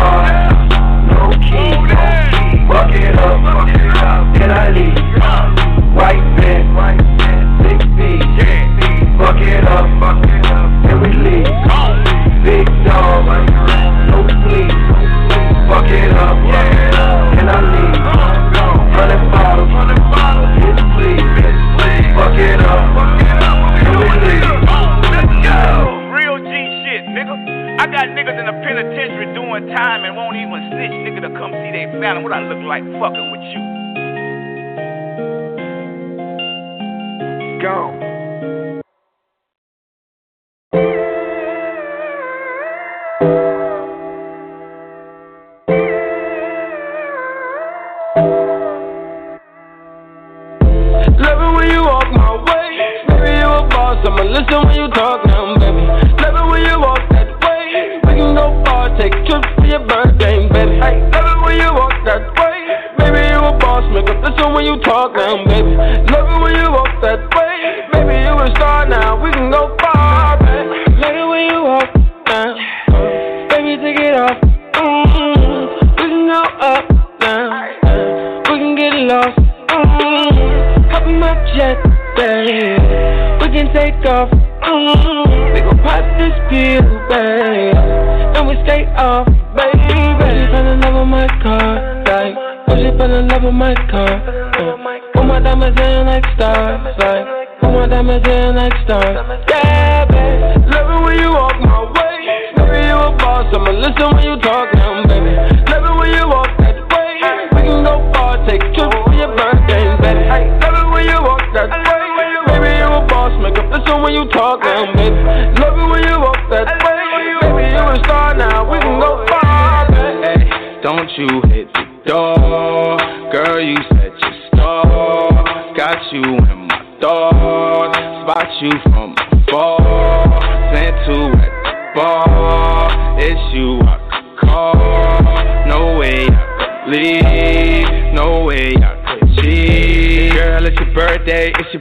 S16: I
S12: look like fucking with you?
S17: That. Baby, you a star now. We can go far, baby.
S18: Don't you hit the door, girl, you set your store. Got you in my thoughts, spot you from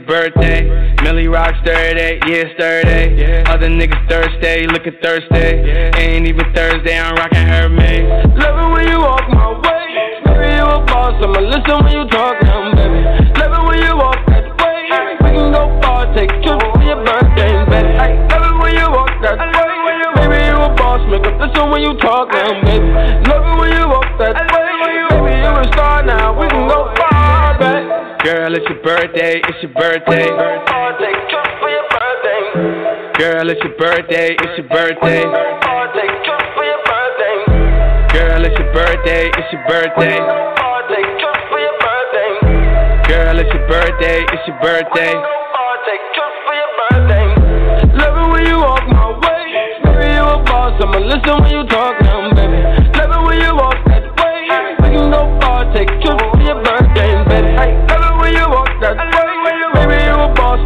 S18: birthday, it's your birthday. Millie Rock's Thursday, yeah, it's Thursday. Other niggas Thursday, looking Thursday. Ain't even Thursday, I'm rocking Hermes.
S19: Love it when you walk my way. Baby, you a boss. I'ma listen when you talk now, baby. Love it when you walk that way. We can go far, take trips for your birthday, baby. Love it when you walk that way. Baby, you a boss. Make up listen when you talk now, baby. Love it when you walk that way. Baby, you a star now. We can go far, baby.
S18: Girl, it's your birthday, it's your birthday. Girl, it's your birthday, it's your birthday. Girl, it's your birthday, it's your birthday. Girl, it's your birthday, it's your birthday.
S19: Love it when you walk my way. Baby, you a boss. I'ma listen when you talk now, baby. Love it when you walk that way. We can go far, take trips for your birthday,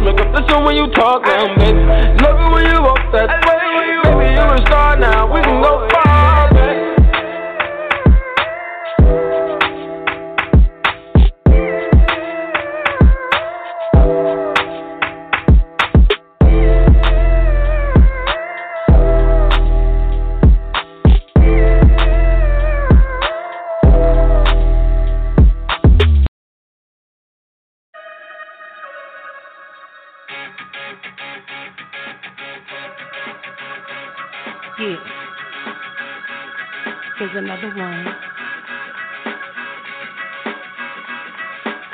S19: Make up listen when you talk now, baby. Love it when you walk that way. Baby, you a star now. We can go far,
S1: another one.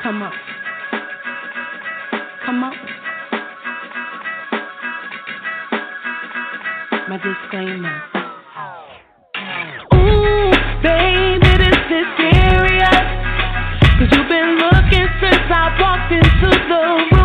S1: Come on. Come on. My disclaimer. Ooh, baby, this is. Cause you've been looking since I walked into the room.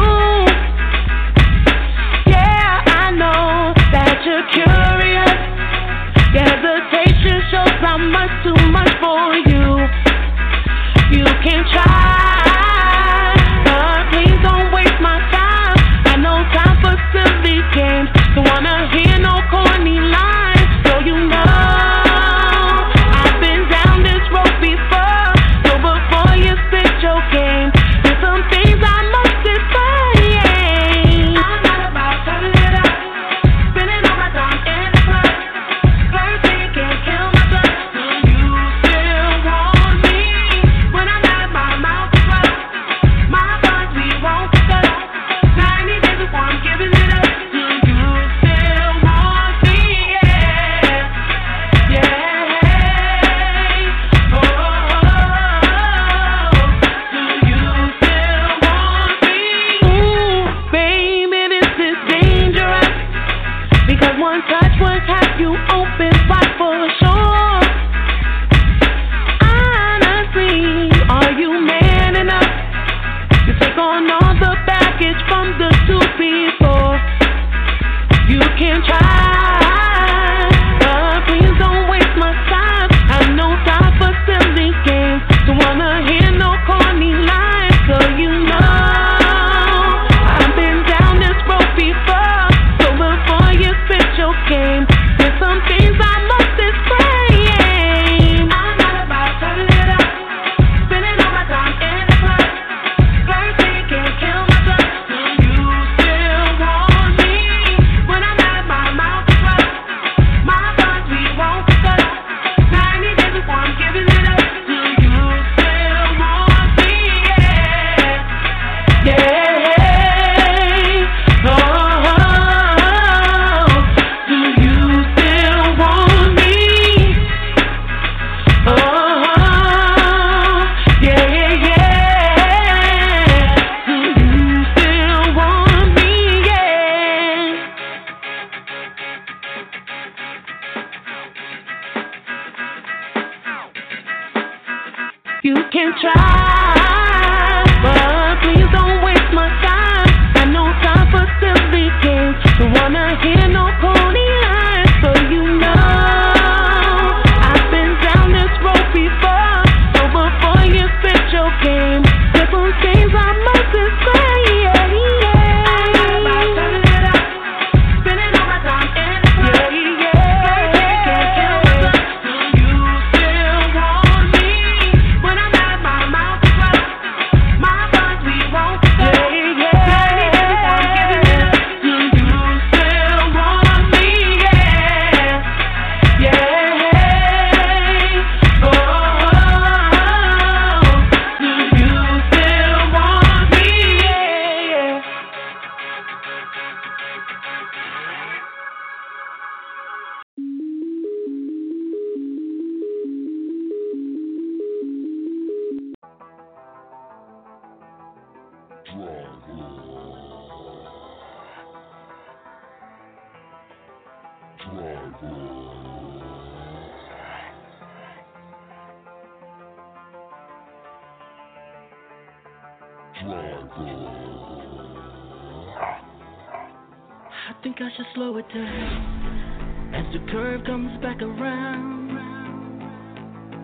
S20: To slow it down as the curve comes back around.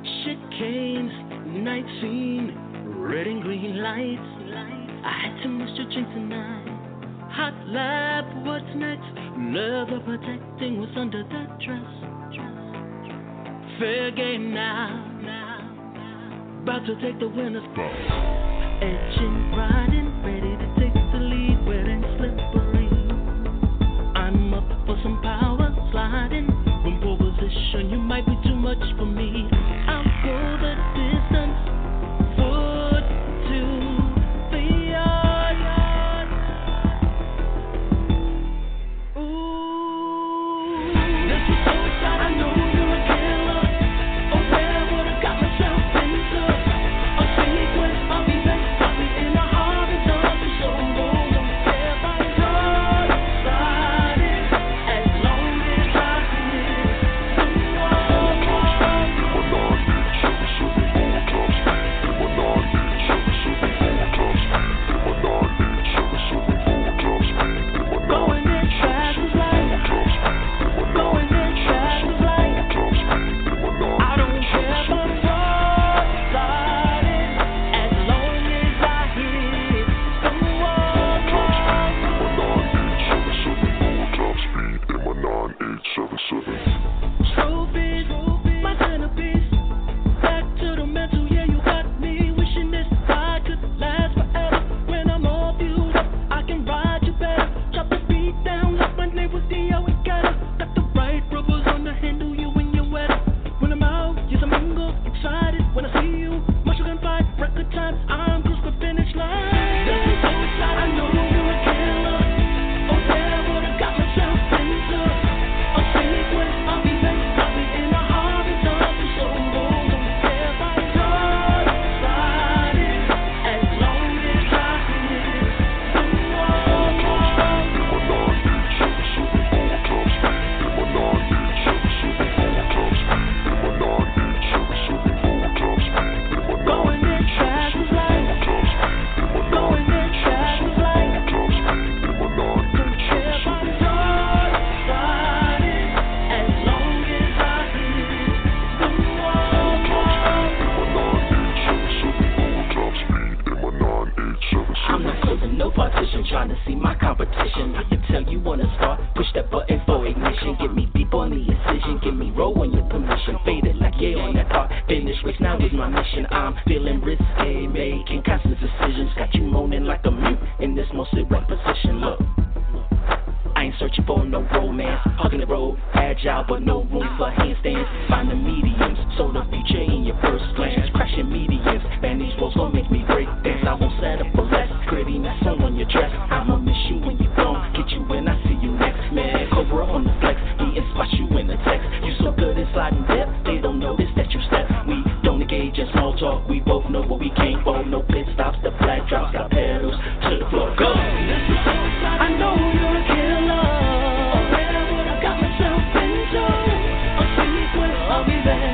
S20: Shit came, night scene, red and green lights. I had to much to drink tonight. Hot lap, what's next? Love the protecting was under that dress. Fair game now. About to take the winner's ball. Edging, riding. back.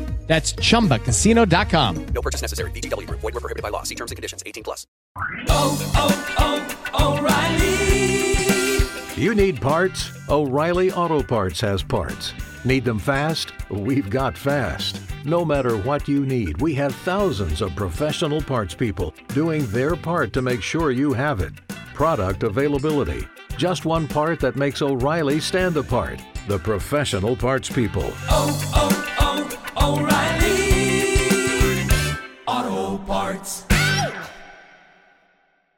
S21: That's chumbacasino.com.
S22: No purchase necessary. VGW Group. Void were prohibited by law. See terms and conditions. 18 plus. Oh, oh, oh, O'Reilly.
S23: You need parts? O'Reilly Auto Parts has parts. Need them fast? We've got fast. No matter what you need, we have thousands of professional parts people doing their part to make sure you have it. Product availability. Just one part that makes O'Reilly stand apart. The professional parts people.
S24: oh, oh Right.